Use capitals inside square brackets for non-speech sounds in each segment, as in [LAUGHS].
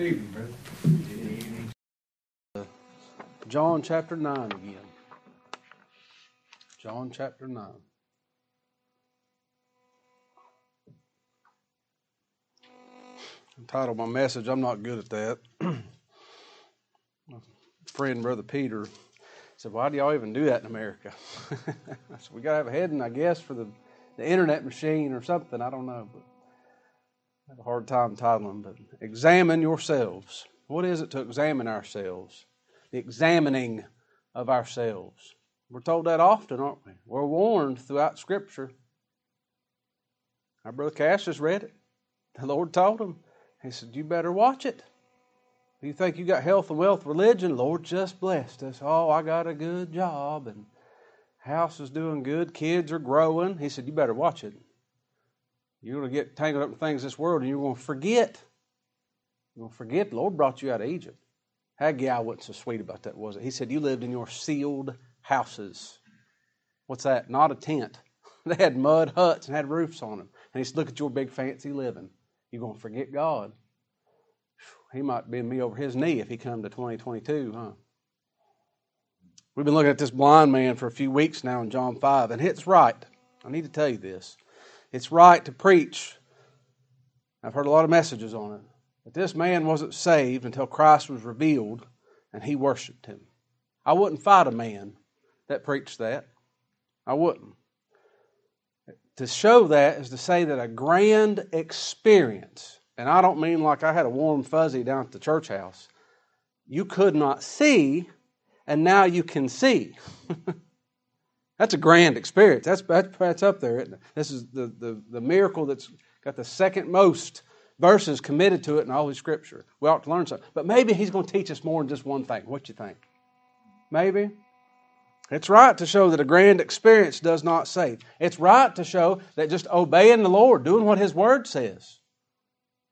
Good evening, brother. Good evening. John chapter 9 again. John chapter 9. Entitled my message, I'm not good at that. my [CLEARS THROAT] friend, Brother Peter, said, Why do y'all even do that in America? [LAUGHS] I said, We got to have a heading, I guess, for the, the internet machine or something. I don't know. But have a hard time titling. But examine yourselves. What is it to examine ourselves? The examining of ourselves. We're told that often, aren't we? We're warned throughout Scripture. Our brother Cash just read it. The Lord told him, He said, You better watch it. You think you got health and wealth religion? Lord just blessed us. Oh, I got a good job and house is doing good, kids are growing. He said, You better watch it. You're going to get tangled up in things this world and you're going to forget. You're going to forget the Lord brought you out of Egypt. Haggai wasn't so sweet about that, was it? He said, You lived in your sealed houses. What's that? Not a tent. [LAUGHS] They had mud huts and had roofs on them. And he said, Look at your big fancy living. You're going to forget God. He might bend me over his knee if he come to 2022, huh? We've been looking at this blind man for a few weeks now in John 5, and it's right. I need to tell you this. It's right to preach. I've heard a lot of messages on it. But this man wasn't saved until Christ was revealed and he worshiped him. I wouldn't fight a man that preached that. I wouldn't. To show that is to say that a grand experience, and I don't mean like I had a warm fuzzy down at the church house, you could not see, and now you can see. [LAUGHS] that's a grand experience. That's, that's, that's up there. This is the, the, the miracle that's got the second most verses committed to it in all of Scripture. We ought to learn something. But maybe he's going to teach us more than just one thing. What you think? Maybe. It's right to show that a grand experience does not save. It's right to show that just obeying the Lord, doing what His Word says.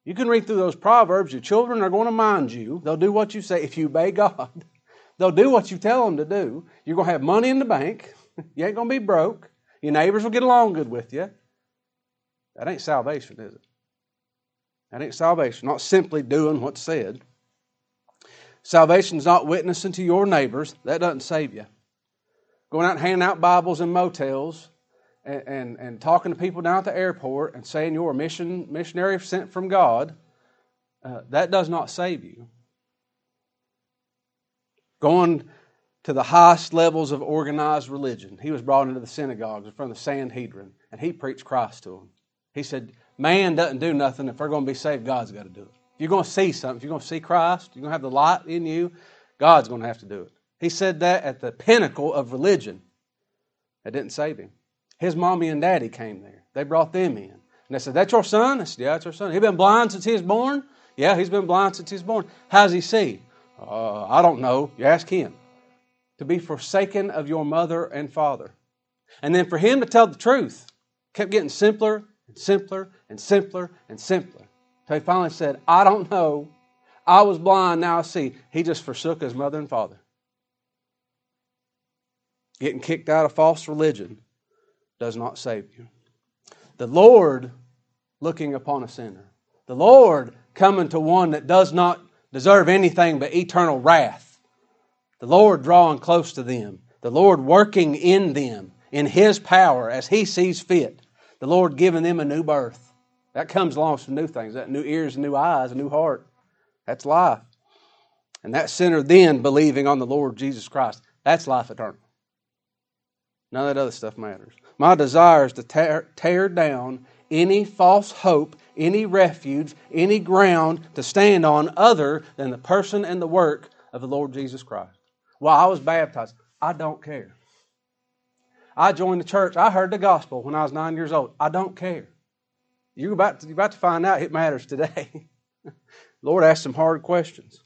You can read through those Proverbs. Your children are going to mind you. They'll do what you say if you obey God. [LAUGHS] They'll do what you tell them to do. You're going to have money in the bank. You ain't going to be broke. Your neighbors will get along good with you. That ain't salvation, is it? That ain't salvation. Not simply doing what's said. Salvation's not witnessing to your neighbors. That doesn't save you. Going out and handing out Bibles in motels and, and, and talking to people down at the airport and saying you're a mission, missionary sent from God, uh, that does not save you. Going to the highest levels of organized religion. He was brought into the synagogues in front of the Sanhedrin, and he preached Christ to them. He said, Man doesn't do nothing. If they're going to be saved, God's got to do it. If you're going to see something, if you're going to see Christ, you're going to have the light in you, God's going to have to do it. He said that at the pinnacle of religion. That didn't save him. His mommy and daddy came there. They brought them in. And they said, That's your son? I said, Yeah, that's our son. He been blind since he was born? Yeah, he's been blind since he was born. How's he see? Uh, I don't know. You ask him. To be forsaken of your mother and father. And then for him to tell the truth kept getting simpler and simpler and simpler and simpler. Until he finally said, I don't know. I was blind, now I see. He just forsook his mother and father. Getting kicked out of false religion does not save you. The Lord looking upon a sinner. The Lord coming to one that does not deserve anything but eternal wrath. The Lord drawing close to them. The Lord working in them in His power as He sees fit. The Lord giving them a new birth. That comes along with some new things. That new ears, new eyes, a new heart. That's life. And that sinner then believing on the Lord Jesus Christ. That's life eternal. None of that other stuff matters. My desire is to tear, tear down any false hope, any refuge, any ground to stand on other than the person and the work of the Lord Jesus Christ. While I was baptized, I don't care. I joined the church. I heard the gospel when I was nine years old. I don't care. You're about to, you're about to find out it matters today. [LAUGHS] Lord asked some hard questions.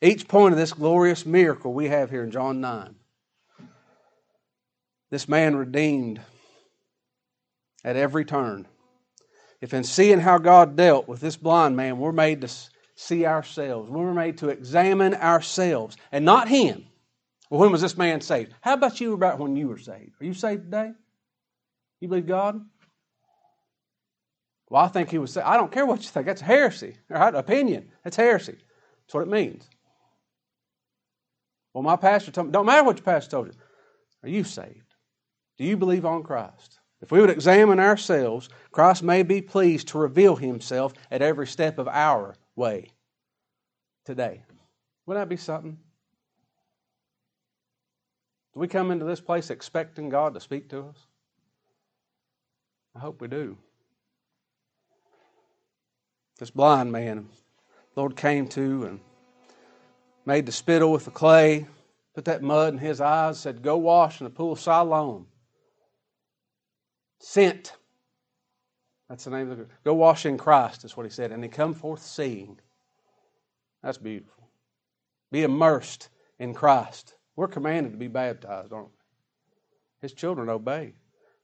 Each point of this glorious miracle we have here in John 9 this man redeemed at every turn. If in seeing how God dealt with this blind man, we're made to see ourselves, We were made to examine ourselves and not him. Well, when was this man saved? How about you about when you were saved? Are you saved today? You believe God? Well, I think he was saying, I don't care what you think. That's heresy. Right? Opinion. That's heresy. That's what it means. Well, my pastor told me, don't matter what your pastor told you. Are you saved? Do you believe on Christ? If we would examine ourselves, Christ may be pleased to reveal himself at every step of our way today. Wouldn't that be something? Do we come into this place expecting God to speak to us? I hope we do. This blind man, Lord came to and made the spittle with the clay, put that mud in his eyes, said, Go wash in the pool of Siloam. Sent. That's the name of the Go wash in Christ, is what he said. And he come forth seeing. That's beautiful. Be immersed in Christ. We're commanded to be baptized, aren't we? His children obey.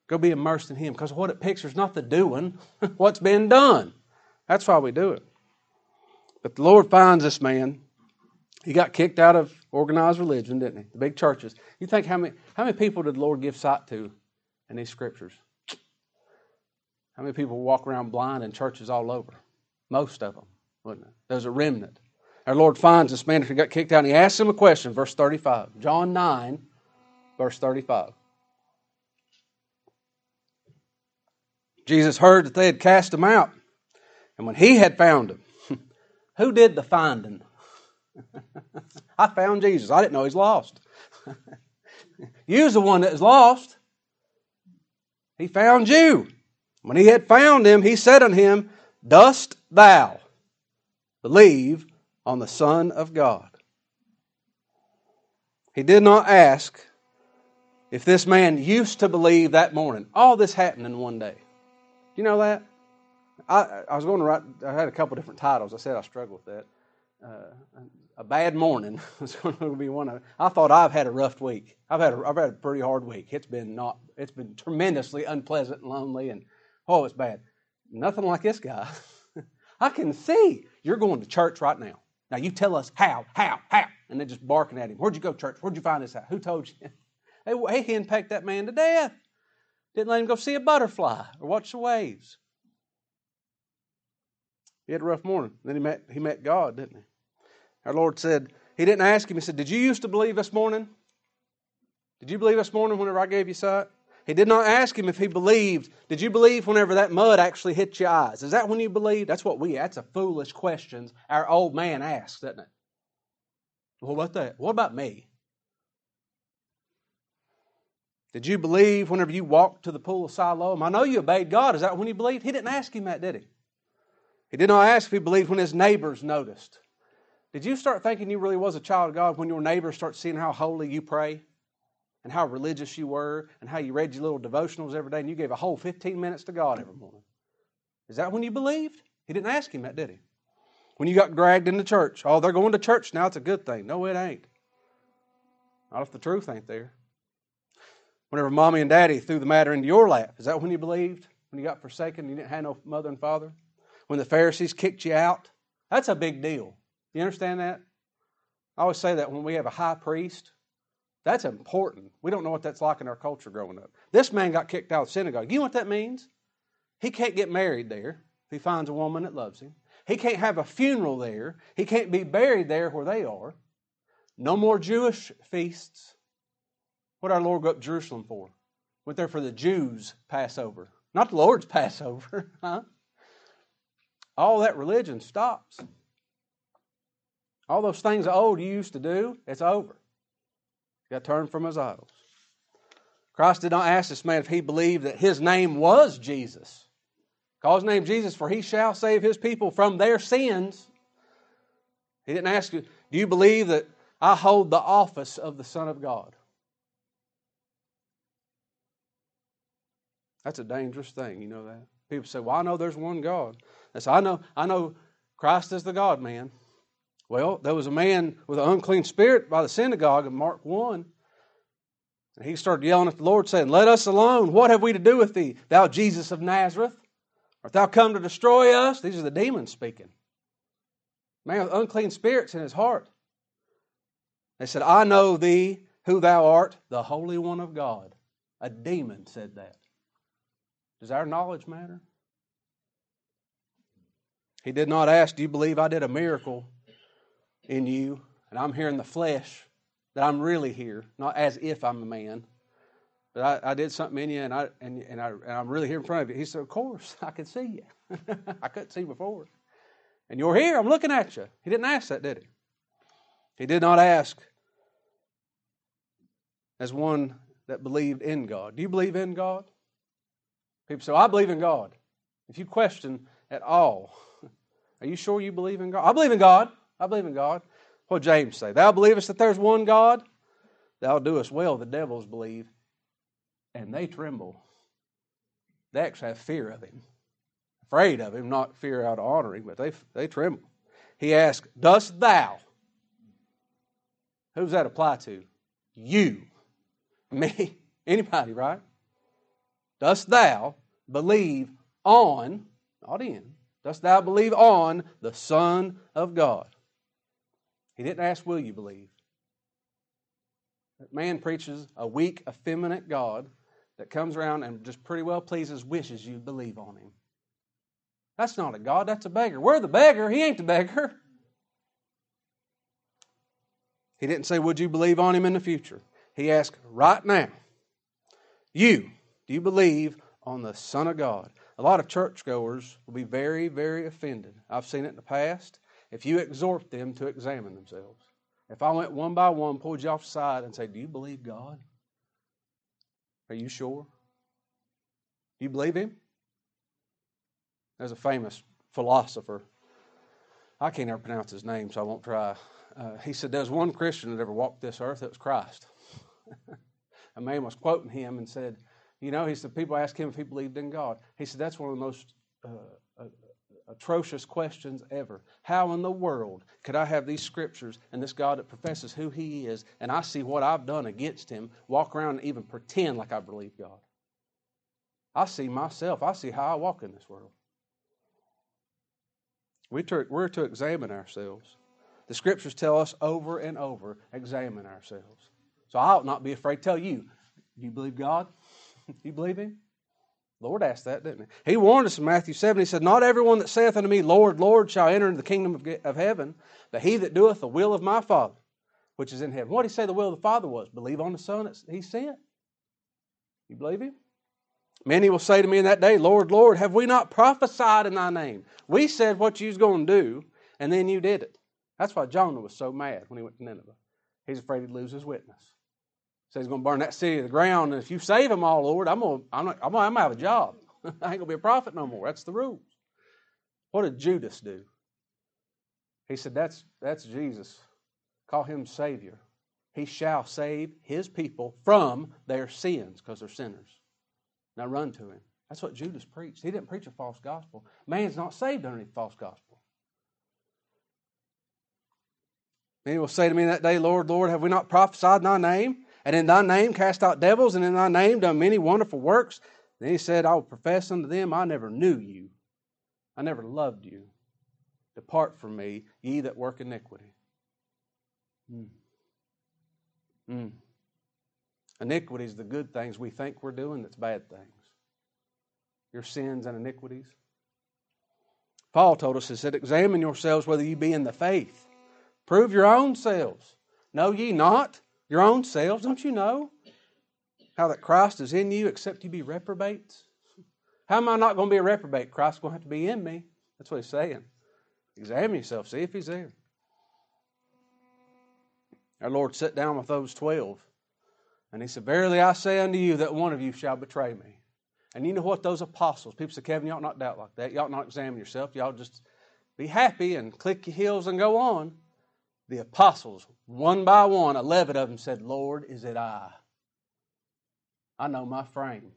Go be immersed in Him. Because what it pictures is not the doing, [LAUGHS] what's been done. That's why we do it. But the Lord finds this man. He got kicked out of organized religion, didn't he? The big churches. You think how many how many people did the Lord give sight to in these scriptures? How many people walk around blind in churches all over? Most of them, wouldn't it? There's a remnant. Our Lord finds this man who got kicked out and he asks him a question, verse 35. John 9, verse 35. Jesus heard that they had cast him out. And when he had found him, [LAUGHS] who did the finding? [LAUGHS] I found Jesus. I didn't know he's lost. [LAUGHS] You's the one that is lost. He found you. When he had found him, he said unto him, Dost thou believe on the Son of God. He did not ask if this man used to believe that morning. All this happened in one day. You know that? I, I was going to write, I had a couple different titles. I said I struggled with that. Uh, a bad morning [LAUGHS] was going to be one of. I thought I've had a rough week. I've had a, I've had a pretty hard week. It's been not. It's been tremendously unpleasant and lonely, and oh, it's bad. Nothing like this guy. [LAUGHS] I can see you're going to church right now. Now you tell us how, how, how. And they're just barking at him. Where'd you go, church? Where'd you find this out? Who told you? [LAUGHS] They, he henpecked that man to death. Didn't let him go see a butterfly or watch the waves. He had a rough morning. Then he met, he met God, didn't he? Our Lord said, He didn't ask him, He said, Did you used to believe this morning? Did you believe this morning whenever I gave you sight? He did not ask him if he believed. Did you believe whenever that mud actually hit your eyes? Is that when you believed? That's what we, that's a foolish question our old man asks, doesn't it? What about that? What about me? Did you believe whenever you walked to the pool of Siloam? I know you obeyed God. Is that when you believed? He didn't ask him that, did he? He did not ask if he believed when his neighbors noticed. Did you start thinking you really was a child of God when your neighbors start seeing how holy you pray? And how religious you were and how you read your little devotionals every day and you gave a whole 15 minutes to God every morning. Is that when you believed? He didn't ask him that, did he? When you got dragged into church, oh, they're going to church now, it's a good thing. No, it ain't. Not if the truth ain't there. Whenever mommy and daddy threw the matter into your lap, is that when you believed? When you got forsaken, you didn't have no mother and father? When the Pharisees kicked you out? That's a big deal. You understand that? I always say that when we have a high priest that's important. We don't know what that's like in our culture growing up. This man got kicked out of the synagogue. You know what that means? He can't get married there if he finds a woman that loves him. He can't have a funeral there. He can't be buried there where they are. No more Jewish feasts. What our Lord go up to Jerusalem for? Went there for the Jews' Passover, not the Lord's [LAUGHS] Passover. Huh? All that religion stops. All those things old you used to do, it's over. Got turned from his idols. Christ did not ask this man if he believed that his name was Jesus. Call his name Jesus, for he shall save his people from their sins. He didn't ask you, do you believe that I hold the office of the Son of God? That's a dangerous thing, you know that. People say, Well, I know there's one God. I say, I know, I know Christ is the God man. Well, there was a man with an unclean spirit by the synagogue in Mark 1. And he started yelling at the Lord, saying, Let us alone. What have we to do with thee, thou Jesus of Nazareth? Art thou come to destroy us? These are the demons speaking. Man with unclean spirits in his heart. They said, I know thee, who thou art, the Holy One of God. A demon said that. Does our knowledge matter? He did not ask, Do you believe I did a miracle in you and I'm here in the flesh, that I'm really here, not as if I'm a man, but I, I did something in you and, I, and, and, I, and I'm really here in front of you? He said, Of course, [LAUGHS] I can see you. [LAUGHS] I couldn't see before. And you're here, I'm looking at you. He didn't ask that, did he? He did not ask as one that believed in God. Do you believe in God? People say, I believe in God. If you question at all, [LAUGHS] are you sure you believe in God? I believe in God. I believe in God. What James say? Thou believest that there's one God? Thou doest well, the devils believe, and they tremble. They actually have fear of him. Afraid of him, not fear out of honoring, but they, they tremble. He asks, Dost thou? Who's that apply to? You. [LAUGHS] Me. Anybody, right? Dost thou believe on, not in, dost thou believe on the Son of God? He didn't ask, Will you believe? That man preaches a weak, effeminate God that comes around and just pretty well pleases, wishes you believe on him. That's not a God, that's a beggar. We're the beggar, he ain't the beggar. He didn't say, Would you believe on him in the future? He asked, Right now, you, do you believe on the Son of God? A lot of churchgoers will be very, very offended. I've seen it in the past. If you exhort them to examine themselves, if I went one by one, pulled you off the side, and said, Do you believe God? Are you sure? Do you believe Him? There's a famous philosopher. I can't ever pronounce his name, so I won't try. Uh, he said, There's one Christian that ever walked this earth, it was Christ. [LAUGHS] a man was quoting him and said, You know, he said, people ask him if he believed in God. He said, That's one of the most uh, atrocious questions ever. How in the world could I have these scriptures and this God that professes who he is, and I see what I've done against him, walk around and even pretend like I believe God? I see myself, I see how I walk in this world. We we're to examine ourselves. The scriptures tell us over and over examine ourselves. So I ought not be afraid to tell you, do you believe God? do [LAUGHS] you believe Him? Lord asked that, didn't he? He warned us in Matthew 7. He said, Not everyone that saith unto me, Lord, Lord, shall enter into the kingdom of, of heaven, but he that doeth the will of my Father, which is in heaven. What did he say the will of the Father was? Believe on the Son that he sent. You believe him? Many will say to me in that day, Lord, Lord, have we not prophesied in thy name? We said what you was going to do, and then you did it. That's why Jonah was so mad when he went to Nineveh. He's afraid he'd lose his witness. Says he's going to burn that city to the ground, and if you save them all, Lord, I'm going, I'm, not, I'm to have a job. [LAUGHS] I ain't going to be a prophet no more. That's the rules. What did Judas do? He said, "That's that's Jesus. Call him Savior. He shall save his people from their sins because they're sinners." Now run to him. That's what Judas preached. He didn't preach a false gospel. Man's not saved underneath false gospel. Many will say to me that day, Lord, Lord, have we not prophesied in thy name? And in thy name cast out devils, and in thy name done many wonderful works? Then he said, I will profess unto them, I never knew you. I never loved you. Depart from me, ye that work iniquity. Mm. Mm. Iniquity is the good things we think we're doing that's bad things. Your sins and iniquities. Paul told us, he said, Examine yourselves whether you be in the faith. Prove your own selves. Know ye not your own selves? Don't you know how that Christ is in you except you be reprobates? How am I not going to be a reprobate? Christ's going to have to be in me. That's what he's saying. Examine yourself, see if he's there. Our Lord sat down with those twelve and he said, Verily I say unto you that one of you shall betray me. And you know what? Those apostles, people said, Kevin, you ought not doubt like that. You ought not examine yourself. You ought just be happy and click your heels and go on. The apostles, one by one, eleven of them said, Lord, is it I? I know my frame.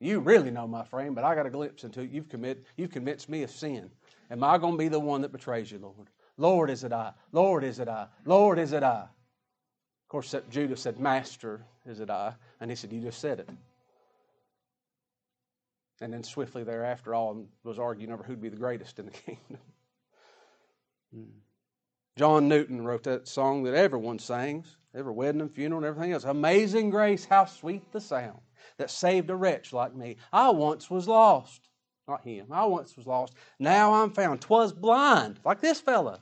You really know my frame, but I got a glimpse into it. You've, commit, you've convinced me of sin. Am I going to be the one that betrays you, Lord? Lord, is it I? Lord, is it I? Lord, is it I? Of course, Judas said, Master, is it I? And he said, You just said it. And then swiftly thereafter, all was arguing over who'd be the greatest in the [LAUGHS] kingdom. Hmm. John Newton wrote that song that everyone sings, every wedding and funeral and everything else. Amazing grace, how sweet the sound that saved a wretch like me. I once was lost, not him. I once was lost. Now I'm found. Twas blind, like this fella.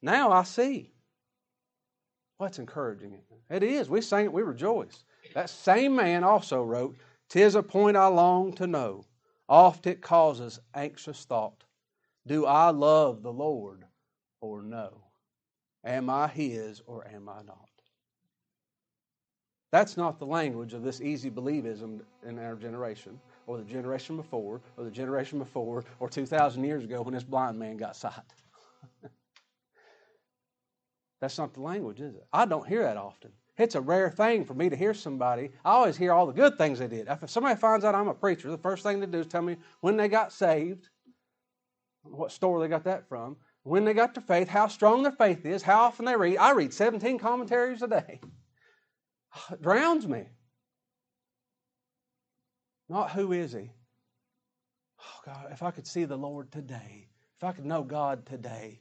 Now I see. What's encouraging it? It is. We sang it, we rejoice. That same man also wrote, Tis a point I long to know. Oft it causes anxious thought. Do I love the Lord or no? Am I his or am I not? That's not the language of this easy believism in our generation, or the generation before, or the generation before, or 2,000 years ago when this blind man got sight. [LAUGHS] That's not the language, is it? I don't hear that often. It's a rare thing for me to hear somebody. I always hear all the good things they did. If somebody finds out I'm a preacher, the first thing they do is tell me when they got saved, what store they got that from, when they got their faith, how strong their faith is, how often they read. I read 17 commentaries a day. [SIGHS] It drowns me. Not who is he? Oh God, if I could see the Lord today, if I could know God today.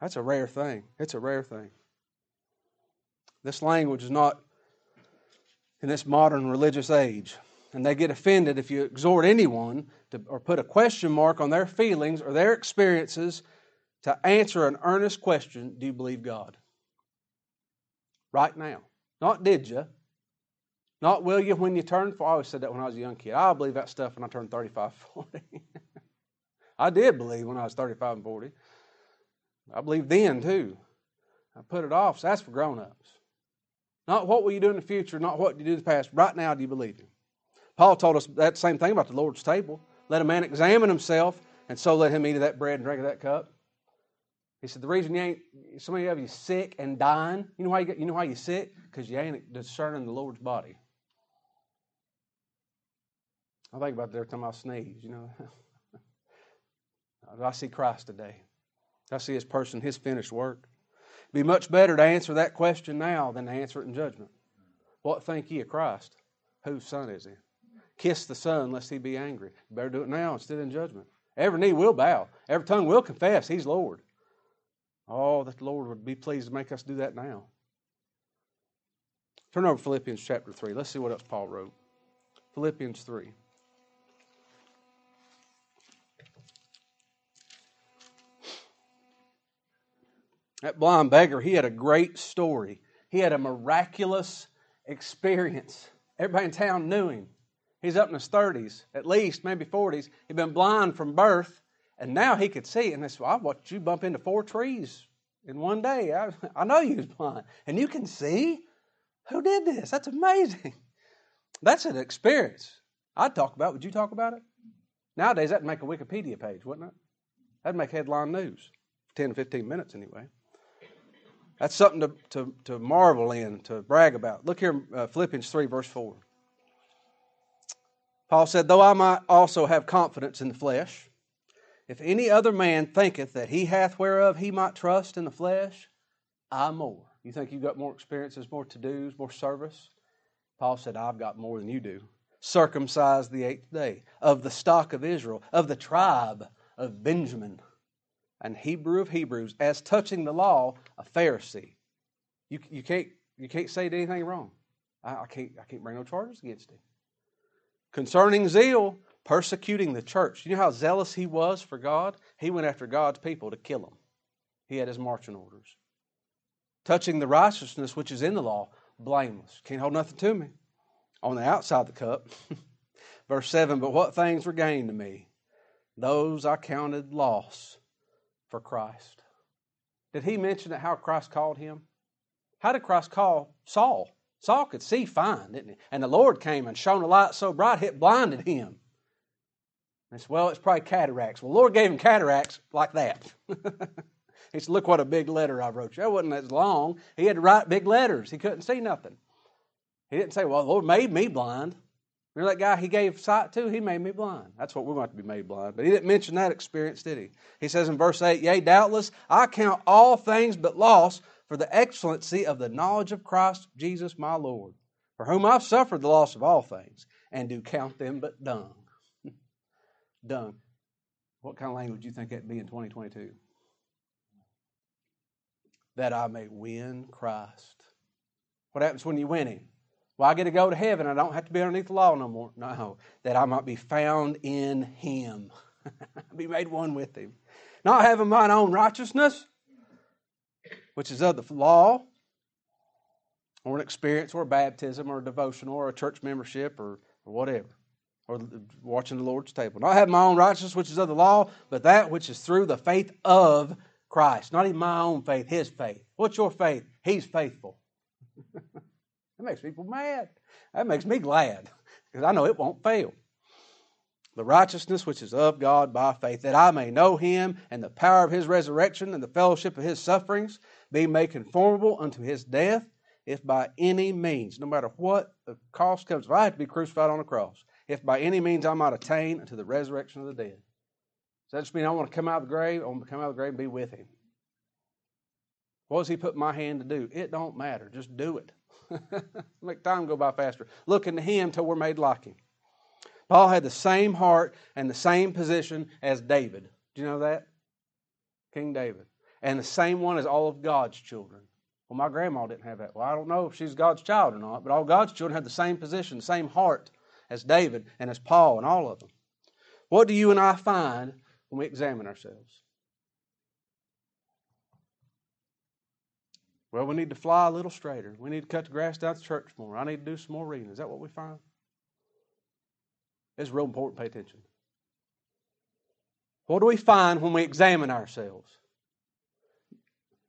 That's a rare thing. It's a rare thing. This language is not in this modern religious age. And they get offended if you exhort anyone to, or put a question mark on their feelings or their experiences to answer an earnest question Do you believe God? Right now. Not did you. Not will you when you turn 40. I always said that when I was a young kid. I believe that stuff when I turned 35, 40. [LAUGHS] I did believe when I was 35 and 40. I believed then too. I put it off. So that's for grown ups. Not what will you do in the future, not what you do in the past. Right now, do you believe Him? Paul told us that same thing about the Lord's table. Let a man examine himself, and so let him eat of that bread and drink of that cup. He said, The reason you ain't, some of you you sick and dying, you know why you, get, you know why you're sick? Because you ain't discerning the Lord's body. I think about that every time I sneeze, you know. [LAUGHS] I see Christ today. I see his person, his finished work. It'd be much better to answer that question now than to answer it in judgment. What think ye of Christ? Whose son is he? Kiss the Son lest he be angry. You better do it now instead in judgment. Every knee will bow. Every tongue will confess he's Lord. Oh, that the Lord would be pleased to make us do that now. Turn over Philippians chapter 3. Let's see what else Paul wrote. Philippians 3. That blind beggar, he had a great story. He had a miraculous experience. Everybody in town knew him. He's up in his 30s, at least, maybe 40s. He'd been blind from birth, and now he could see. And they said, well, I watched you bump into four trees in one day. I, I know you was blind. And you can see? Who did this? That's amazing. [LAUGHS] That's an experience. I'd talk about it. Would you talk about it? Nowadays, that'd make a Wikipedia page, wouldn't it? That'd make headline news. 10, 15 minutes anyway. That's something to, to, to marvel in, to brag about. Look here, uh, Philippians 3, verse 4. Paul said, Though I might also have confidence in the flesh, if any other man thinketh that he hath whereof he might trust in the flesh, I more. You think you've got more experiences, more to dos, more service? Paul said, I've got more than you do. Circumcised the eighth day, of the stock of Israel, of the tribe of Benjamin, and Hebrew of Hebrews, as touching the law, a Pharisee. You, you, can't, you can't say anything wrong. I, I, can't, I can't bring no charges against him. Concerning zeal, persecuting the church. You know how zealous he was for God? He went after God's people to kill them. He had his marching orders. Touching the righteousness which is in the law, blameless. Can't hold nothing to me. On the outside of the cup. [LAUGHS] Verse 7 But what things were gained to me? Those I counted loss for Christ. Did he mention that how Christ called him? How did Christ call Saul? Saul could see fine, didn't he? And the Lord came and shone a light so bright it blinded him. And said, well, it's probably cataracts. Well, the Lord gave him cataracts like that. [LAUGHS] he said, look what a big letter I wrote you. That wasn't as long. He had to write big letters. He couldn't see nothing. He didn't say, well, the Lord made me blind. Remember that guy he gave sight to? He made me blind. That's what we're want to be made blind. But he didn't mention that experience, did he? He says in verse 8, Yea, doubtless, I count all things but loss for the excellency of the knowledge of Christ Jesus my Lord, for whom I've suffered the loss of all things, and do count them but dung. [LAUGHS] dung. What kind of language do you think that'd be in 2022? That I may win Christ. What happens when you win Him? Well, I get to go to heaven. I don't have to be underneath the law no more. No, that I might be found in Him, [LAUGHS] be made one with Him. Not having mine own righteousness, which is of the law, or an experience, or a baptism, or a devotional, or a church membership, or, or whatever, or watching the Lord's table. Not having my own righteousness, which is of the law, but that which is through the faith of Christ. Not even my own faith, His faith. What's your faith? He's faithful. [LAUGHS] that makes people mad. That makes me glad because I know it won't fail. The righteousness which is of God by faith, that I may know Him and the power of His resurrection and the fellowship of His sufferings, be made conformable unto His death, if by any means, no matter what the cost comes, if I have to be crucified on a cross, if by any means I might attain unto the resurrection of the dead. Does that just mean I want to come out of the grave? I want to come out of the grave and be with Him. What does He put my hand to do? It don't matter. Just do it. [LAUGHS] Make time go by faster. Looking to Him till we're made like Him. Paul had the same heart and the same position as David. Do you know that? King David. And the same one as all of God's children. Well, my grandma didn't have that. Well, I don't know if she's God's child or not, but all God's children have the same position, the same heart as David and as Paul and all of them. What do you and I find when we examine ourselves? Well, we need to fly a little straighter. We need to cut the grass down the church more. I need to do some more reading. Is that what we find? It's real important to pay attention. What do we find when we examine ourselves?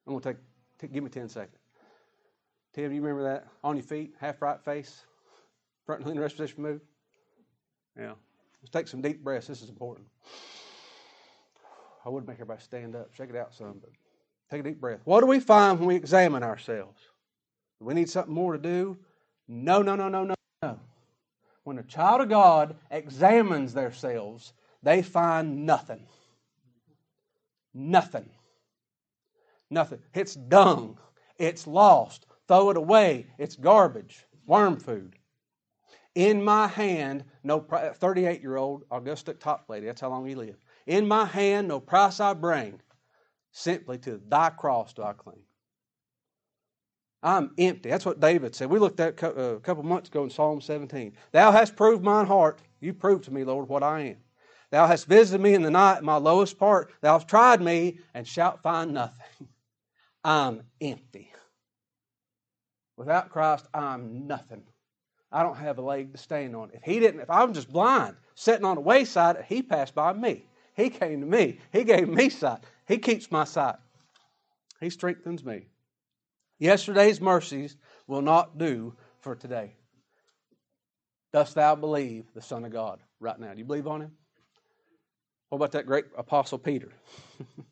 I'm going to take, take give me 10 seconds. Tim, you remember that? On your feet, half right face, front lean, rest position move. Yeah. Let's take some deep breaths. This is important. I would make everybody stand up, shake it out some, but Take a deep breath. What do we find when we examine ourselves? Do we need something more to do? No, no, no, no, no, no. When a child of God examines themselves, they find nothing. Nothing. Nothing. It's dung. It's lost. Throw it away. It's garbage. Worm food. In my hand, no 38 year old Augustus Toplady, that's how long he lived. In my hand, no price I bring Simply to thy cross do I cling. I'm empty. That's what David said. We looked at uh, a couple months ago in Psalm 17. Thou hast proved mine heart. You proved to me, Lord, what I am. Thou hast visited me in the night, my lowest part. Thou hast tried me and shalt find nothing. [LAUGHS] I'm empty. Without Christ, I'm nothing. I don't have a leg to stand on. If he didn't, if I'm just blind, sitting on the wayside, he passed by me. He came to me. He gave me sight. He keeps my sight. He strengthens me. Yesterday's mercies will not do for today. Dost thou believe the Son of God right now? Do you believe on him? What about that great apostle Peter? [LAUGHS]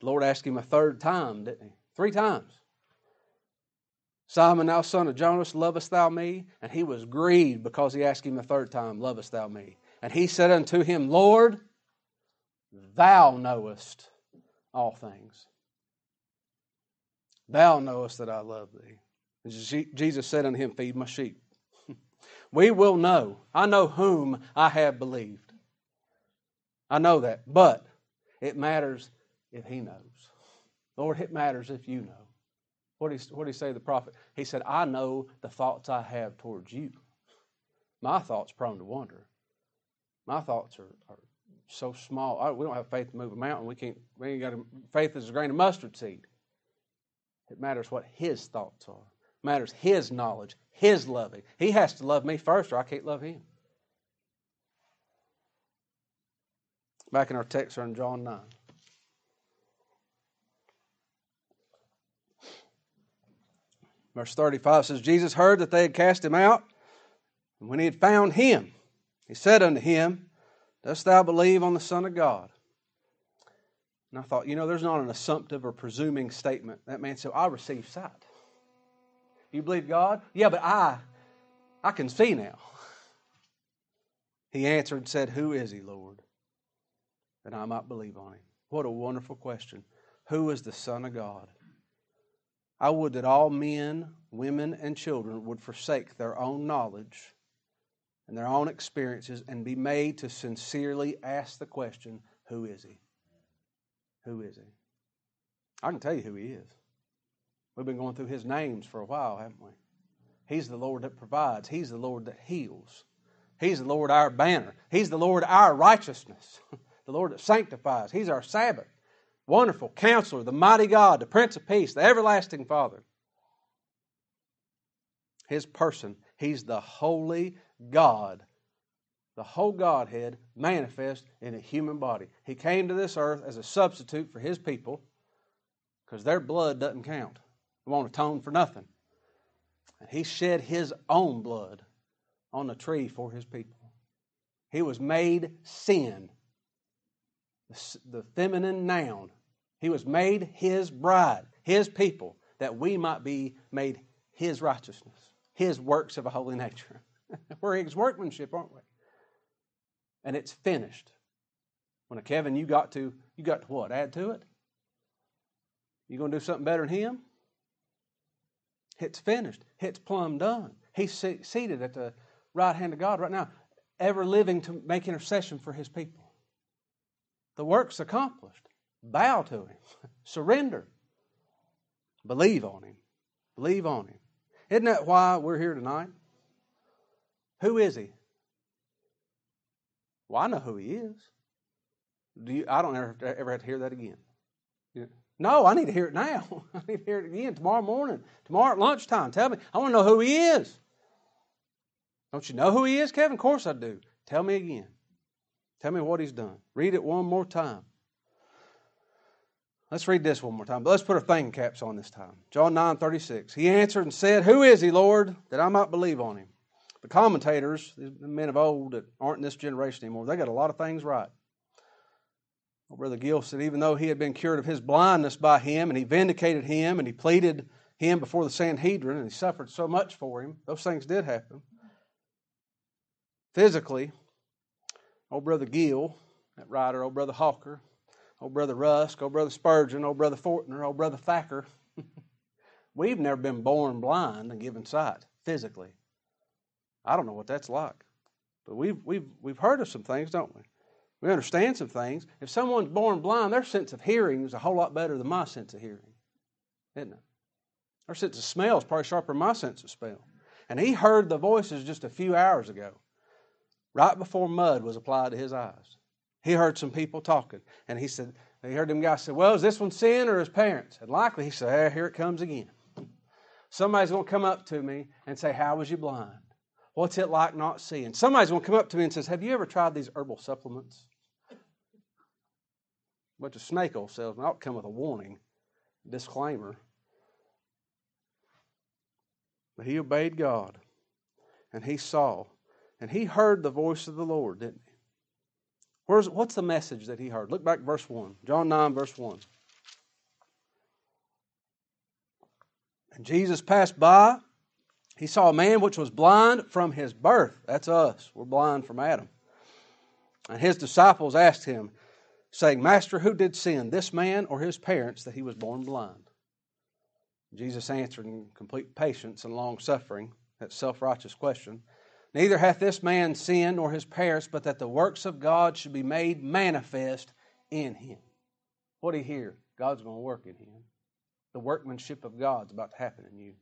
the Lord asked him a third time, didn't he? Three times. Simon, thou son of Jonas, lovest thou me? And he was grieved because he asked him the third time, Lovest thou me? And he said unto him, Lord, Thou knowest all things. Thou knowest that I love thee. Jesus said unto him, Feed my sheep. [LAUGHS] we will know. I know whom I have believed. I know that. But it matters if he knows. Lord, it matters if you know. What did he, what did he say to the prophet? He said, I know the thoughts I have towards you. My thoughts prone to wander. My thoughts are, are so small. Oh, we don't have faith to move a mountain. We can't. We ain't got a, faith as a grain of mustard seed. It matters what His thoughts are. It matters His knowledge, His loving. He has to love me first, or I can't love Him. Back in our text, are in John nine. Verse 35 says, Jesus heard that they had cast him out, and when he had found him, he said unto him, Dost thou believe on the Son of God? And I thought, you know, there's not an assumptive or presuming statement. That man said, I receive sight. You believe God? Yeah, but I, I can see now. He answered and said, Who is he, Lord? That I might believe on him. What a wonderful question. Who is the Son of God? I would that all men, women, and children would forsake their own knowledge and their own experiences and be made to sincerely ask the question who is he? Who is he? I can tell you who he is. We've been going through his names for a while, haven't we? He's the Lord that provides. He's the Lord that heals. He's the Lord our banner. He's the Lord our righteousness. [LAUGHS] the Lord that sanctifies. He's our Sabbath. Wonderful counselor, the mighty God, the Prince of Peace, the everlasting Father. His person, He's the holy God. The whole Godhead manifest in a human body. He came to this earth as a substitute for His people because their blood doesn't count. It won't atone for nothing. And He shed His own blood on the tree for His people. He was made sin, the feminine noun. He was made His bride, His people, that we might be made His righteousness, His works of a holy nature. [LAUGHS] We're His workmanship, aren't we? And it's finished. When a Kevin, you got to you got to what? Add to it? You gonna do something better than him? It's finished. It's plumb done. He's seated at the right hand of God right now, ever living to make intercession for his people. The work's accomplished. Bow to him. [LAUGHS] Surrender. Believe on him. Believe on him. Isn't that why we're here tonight? Who is he? Well, I know who he is. Do you, I don't ever, ever have to hear that again. No, I need to hear it now. [LAUGHS] I need to hear it again tomorrow morning, tomorrow at lunchtime. Tell me. I want to know who he is. Don't you know who he is, Kevin? Of course I do. Tell me again. Tell me what he's done. Read it one more time. Let's read this one more time, but let's put our thinking caps on this time. John 9 36. He answered and said, Who is he, Lord, that I might believe on him? The commentators, the men of old that aren't in this generation anymore, they got a lot of things right. Well, Brother Gill said, even though he had been cured of his blindness by him, and he vindicated him, and he pleaded him before the Sanhedrin, and he suffered so much for him, those things did happen. Physically, old Brother Gill, that writer, old Brother Hawker, old Brother Rusk, old Brother Spurgeon, old Brother Fortner, old Brother Thacker, [LAUGHS] we've never been born blind and given sight physically. I don't know what that's like. But we've, we've, we've heard of some things, don't we? We understand some things. If someone's born blind, their sense of hearing is a whole lot better than my sense of hearing, isn't it? Their sense of smell is probably sharper than my sense of smell. And he heard the voices just a few hours ago, right before mud was applied to his eyes. He heard some people talking, and he said, he heard them guys say, Well, is this one sin or his parents? And likely he said, hey, Here it comes again. Somebody's going to come up to me and say, How was you blind? What's it like not seeing? Somebody's going to come up to me and says, Have you ever tried these herbal supplements? A bunch of snake oil salesmen to come with a warning, disclaimer. But he obeyed God, and he saw, and he heard the voice of the Lord, didn't he? Where's, what's the message that he heard? Look back verse 1. John 9, verse 1. And Jesus passed by he saw a man which was blind from his birth. That's us. We're blind from Adam. And his disciples asked him, saying, Master, who did sin, this man or his parents, that he was born blind? Jesus answered in complete patience and long suffering, that self righteous question. Neither hath this man sinned nor his parents, but that the works of God should be made manifest in him. What do you hear? God's going to work in him. The workmanship of God's about to happen in you.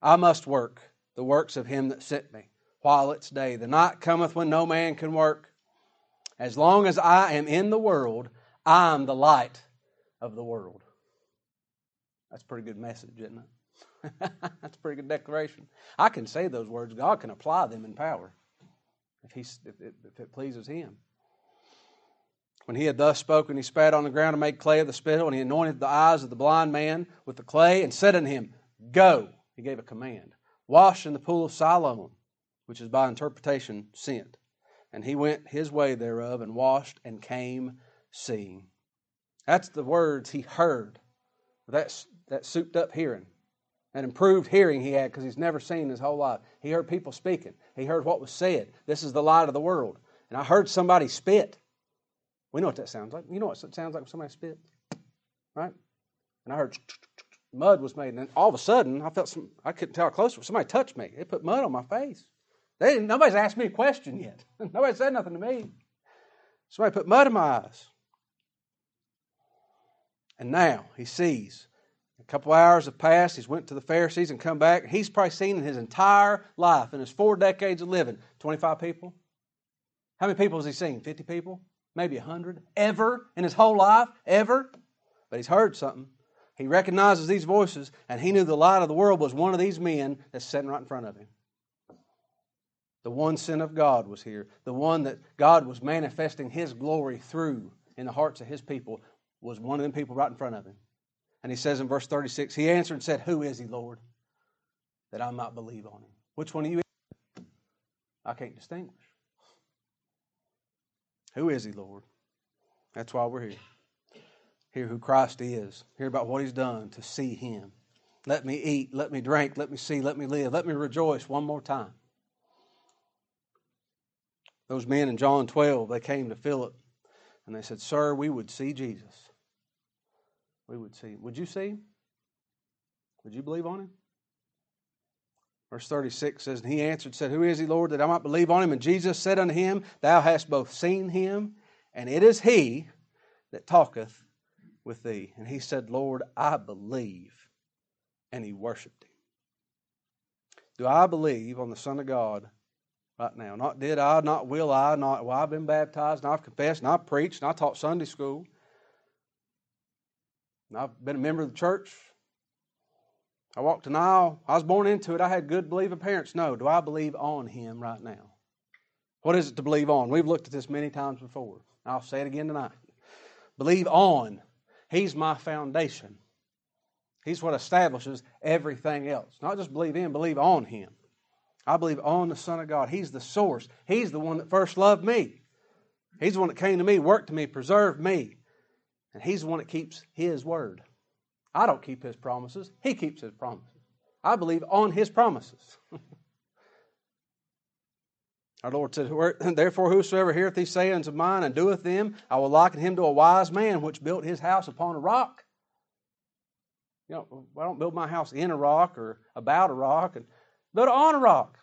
I must work the works of him that sent me while it's day. The night cometh when no man can work. As long as I am in the world, I am the light of the world. That's a pretty good message, isn't it? [LAUGHS] That's a pretty good declaration. I can say those words. God can apply them in power if, he, if, it, if it pleases Him. When he had thus spoken, he spat on the ground and made clay of the spittle, and he anointed the eyes of the blind man with the clay, and said unto him, Go, he gave a command Wash in the pool of Siloam, which is by interpretation sent. And he went his way thereof and washed and came seeing. That's the words he heard. That's that souped up hearing. That improved hearing he had because he's never seen his whole life. He heard people speaking. He heard what was said. This is the light of the world. And I heard somebody spit. We know what that sounds like. You know what it sounds like when somebody spit? Right? And I heard [TSK] mud was made. And then all of a sudden, I felt some, I couldn't tell how close Somebody touched me. They put mud on my face. They didn't, nobody's asked me a question yet. [LAUGHS] Nobody said nothing to me. Somebody put mud in my eyes. And now he sees. Couple hours have passed. He's went to the Pharisees and come back. He's probably seen in his entire life, in his four decades of living, 25 people. How many people has he seen? 50 people? Maybe 100? Ever in his whole life? Ever? But he's heard something. He recognizes these voices, and he knew the light of the world was one of these men that's sitting right in front of him. The one sin of God was here. The one that God was manifesting his glory through in the hearts of his people was one of them people right in front of him. And he says in verse 36, He answered and said, Who is he, Lord? That I might believe on him. Which one of you? I can't distinguish. Who is he, Lord? That's why we're here. Hear who Christ is. Hear about what he's done to see him. Let me eat, let me drink, let me see, let me live, let me rejoice one more time. Those men in John 12, they came to Philip and they said, Sir, we would see Jesus. We would see. Would you see? Would you believe on him? Verse 36 says, And he answered, said, Who is he, Lord, that I might believe on him? And Jesus said unto him, Thou hast both seen him, and it is he that talketh with thee. And he said, Lord, I believe. And he worshiped him. Do I believe on the Son of God right now? Not did I, not will I, not well, I've been baptized, and I've confessed, and I've preached, and I taught Sunday school. And I've been a member of the church. I walked an aisle. I was born into it. I had good believing parents. No, do I believe on him right now? What is it to believe on? We've looked at this many times before. I'll say it again tonight. Believe on. He's my foundation. He's what establishes everything else. Not just believe in, believe on Him. I believe on the Son of God. He's the source. He's the one that first loved me. He's the one that came to me, worked to me, preserved me. And He's the one that keeps His word. I don't keep His promises, He keeps His promises. I believe on His promises. [LAUGHS] Our Lord said, [LAUGHS] Therefore, whosoever heareth these sayings of mine and doeth them, I will liken him to a wise man which built his house upon a rock. You know, I don't build my house in a rock or about a rock, and on a rock.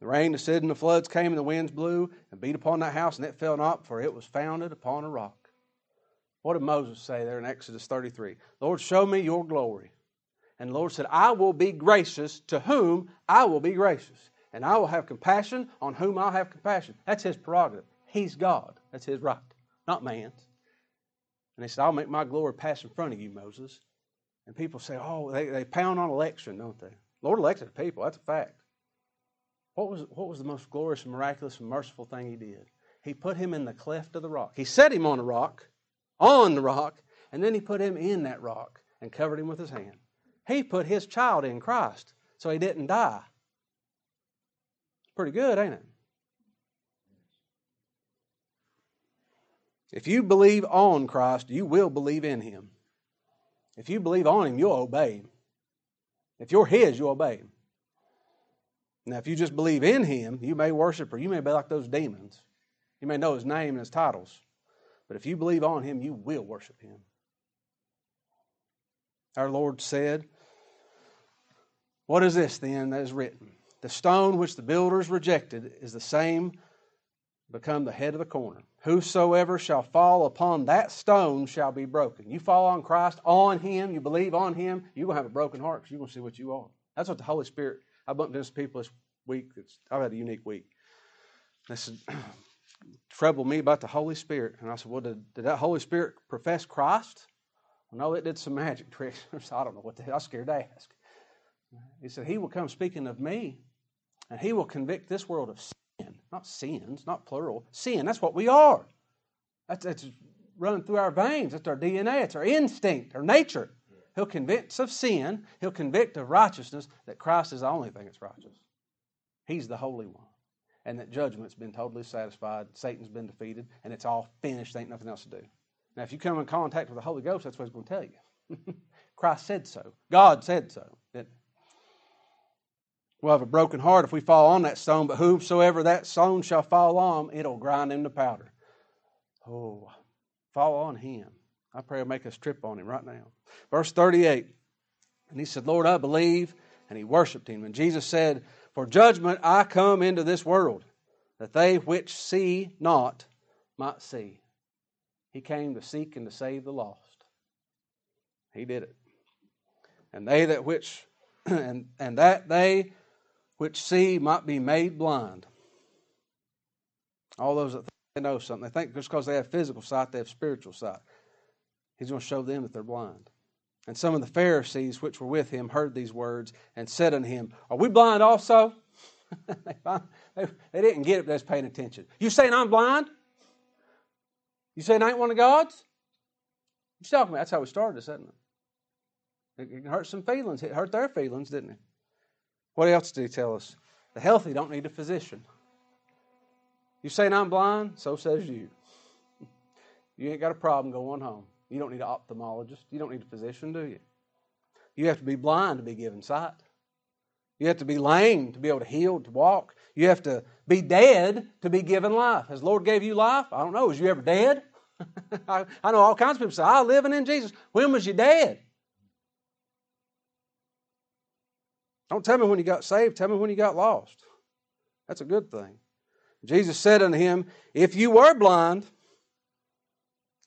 The rain descended and the floods came and the winds blew and beat upon that house, and it fell not, for it was founded upon a rock. What did Moses say there in Exodus 33? Lord, show me your glory. And the Lord said, I will be gracious to whom I will be gracious and I will have compassion on whom I'll have compassion. That's his prerogative. He's God. That's his right, not man's. And he said, I'll make my glory pass in front of you, Moses. And people say, oh, they, they pound on election, don't they? Lord elected the people. That's a fact. What was, what was the most glorious and miraculous and merciful thing he did? He put him in the cleft of the rock. He set him on a rock, on the rock, and then he put him in that rock and covered him with his hand. He put his child in Christ so he didn't die. Pretty good, ain't it? If you believe on Christ, you will believe in Him. If you believe on Him, you'll obey Him. If you're His, you'll obey Him. Now, if you just believe in Him, you may worship or you may be like those demons. You may know His name and His titles. But if you believe on Him, you will worship Him. Our Lord said, What is this then that is written? The stone which the builders rejected is the same become the head of the corner. Whosoever shall fall upon that stone shall be broken. You fall on Christ, on Him, you believe on Him, you're going to have a broken heart because you're going to see what you are. That's what the Holy Spirit, I bumped into people this week. It's, I've had a unique week. They [CLEARS THROAT] said, troubled me about the Holy Spirit. And I said, well, did, did that Holy Spirit profess Christ? Well, no, it did some magic tricks. [LAUGHS] I don't know what the hell. I scared to ask. He said, He will come speaking of me. And he will convict this world of sin, not sins, not plural. Sin, that's what we are. That's, that's running through our veins. That's our DNA. It's our instinct, our nature. He'll convict of sin. He'll convict of righteousness that Christ is the only thing that's righteous. He's the Holy One. And that judgment's been totally satisfied. Satan's been defeated. And it's all finished. Ain't nothing else to do. Now, if you come in contact with the Holy Ghost, that's what he's going to tell you. [LAUGHS] Christ said so. God said so. We'll have a broken heart if we fall on that stone, but whomsoever that stone shall fall on, it'll grind him to powder. Oh, fall on him. I pray I'll make us trip on him right now. Verse 38. And he said, Lord, I believe. And he worshiped him. And Jesus said, For judgment I come into this world, that they which see not might see. He came to seek and to save the lost. He did it. and they that which [CLEARS THROAT] and and that they which see might be made blind. All those that think they know something, they think just because they have physical sight, they have spiritual sight. He's going to show them that they're blind. And some of the Pharisees which were with him heard these words and said unto him, Are we blind also? [LAUGHS] they, didn't get it, they was paying attention. You saying I'm blind? You saying I ain't one of God's? You talking about? That's how we started this, isn't it? It hurt some feelings. It hurt their feelings, didn't it? What else did he tell us? The healthy don't need a physician. You saying I'm blind? So says you. [LAUGHS] You ain't got a problem going home. You don't need an ophthalmologist. You don't need a physician, do you? You have to be blind to be given sight. You have to be lame to be able to heal, to walk. You have to be dead to be given life. Has Lord gave you life? I don't know. Was you ever dead? [LAUGHS] I, I know all kinds of people say, I'm living in Jesus. When was you dead? Don't tell me when you got saved. Tell me when you got lost. That's a good thing. Jesus said unto him, If you were blind,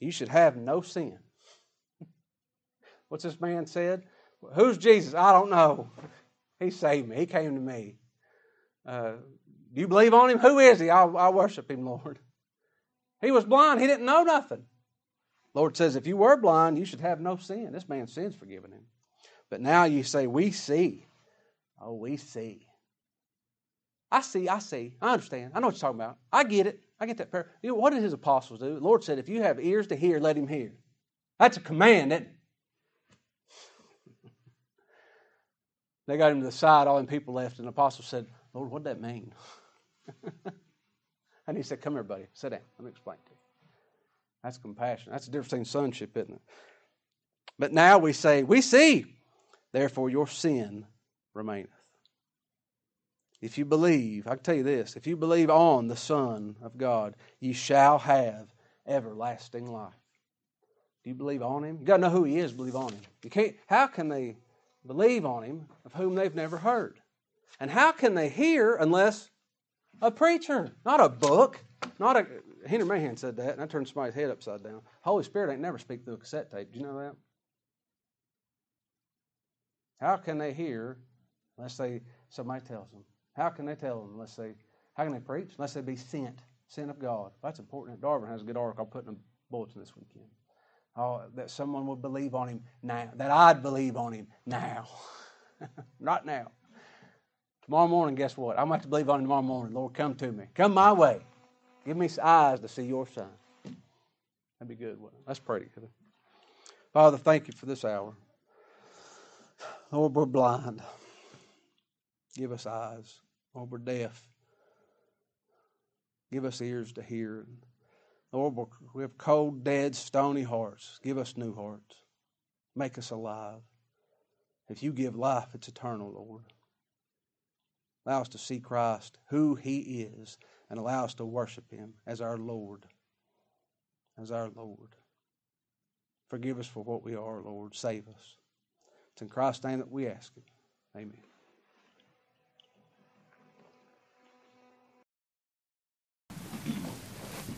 you should have no sin. [LAUGHS] What's this man said? Who's Jesus? I don't know. He saved me. He came to me. Uh, do you believe on him? Who is he? I'll, I'll worship him, Lord. He was blind. He didn't know nothing. Lord says, if you were blind, you should have no sin. This man's sin's forgiven him. But now you say, we see. Oh, we see. I see, I see. I understand. I know what you're talking about. I get it. I get that prayer. You know, what did his apostles do? The Lord said, if you have ears to hear, let him hear. That's a command, isn't it? [LAUGHS] they got him to the side, all them people left, and the apostle said, Lord, what did that mean? [LAUGHS] and he said, Come here, buddy. Sit down. Let me explain to you. That's compassion. That's the difference between sonship, isn't it? But now we say, We see, therefore your sin remaineth. If you believe, I can tell you this if you believe on the Son of God, you shall have everlasting life. Do you believe on Him? You got to know who He is, believe on Him. You can't, how can they believe on Him of whom they've never heard? And how can they hear unless a preacher, not a book, not a. Henry Mahan said that, and I turned somebody's head upside down. Holy Spirit ain't never speak through a cassette tape. Do you know that? How can they hear unless they somebody tells them? How can they tell them unless they how can they preach unless they be sent, sent of God? That's important. Darwin has a good article I'll put in the bulletin this weekend. Oh, that someone would believe on him now. That I'd believe on him now. [LAUGHS] Not now. Tomorrow morning, guess what? I'm going to to believe on him tomorrow morning. Lord, come to me. Come my way. Give me eyes to see your son. That'd be good. Let's pray together. Father, thank you for this hour. Lord, we're blind. Give us eyes. Lord, we're deaf. Give us ears to hear. Lord, we have cold, dead, stony hearts. Give us new hearts. Make us alive. If you give life, it's eternal, Lord. Allow us to see Christ, who He is, and allow us to worship Him as our Lord. As our Lord. Forgive us for what we are, Lord. Save us. It's in Christ's name that we ask it. Amen.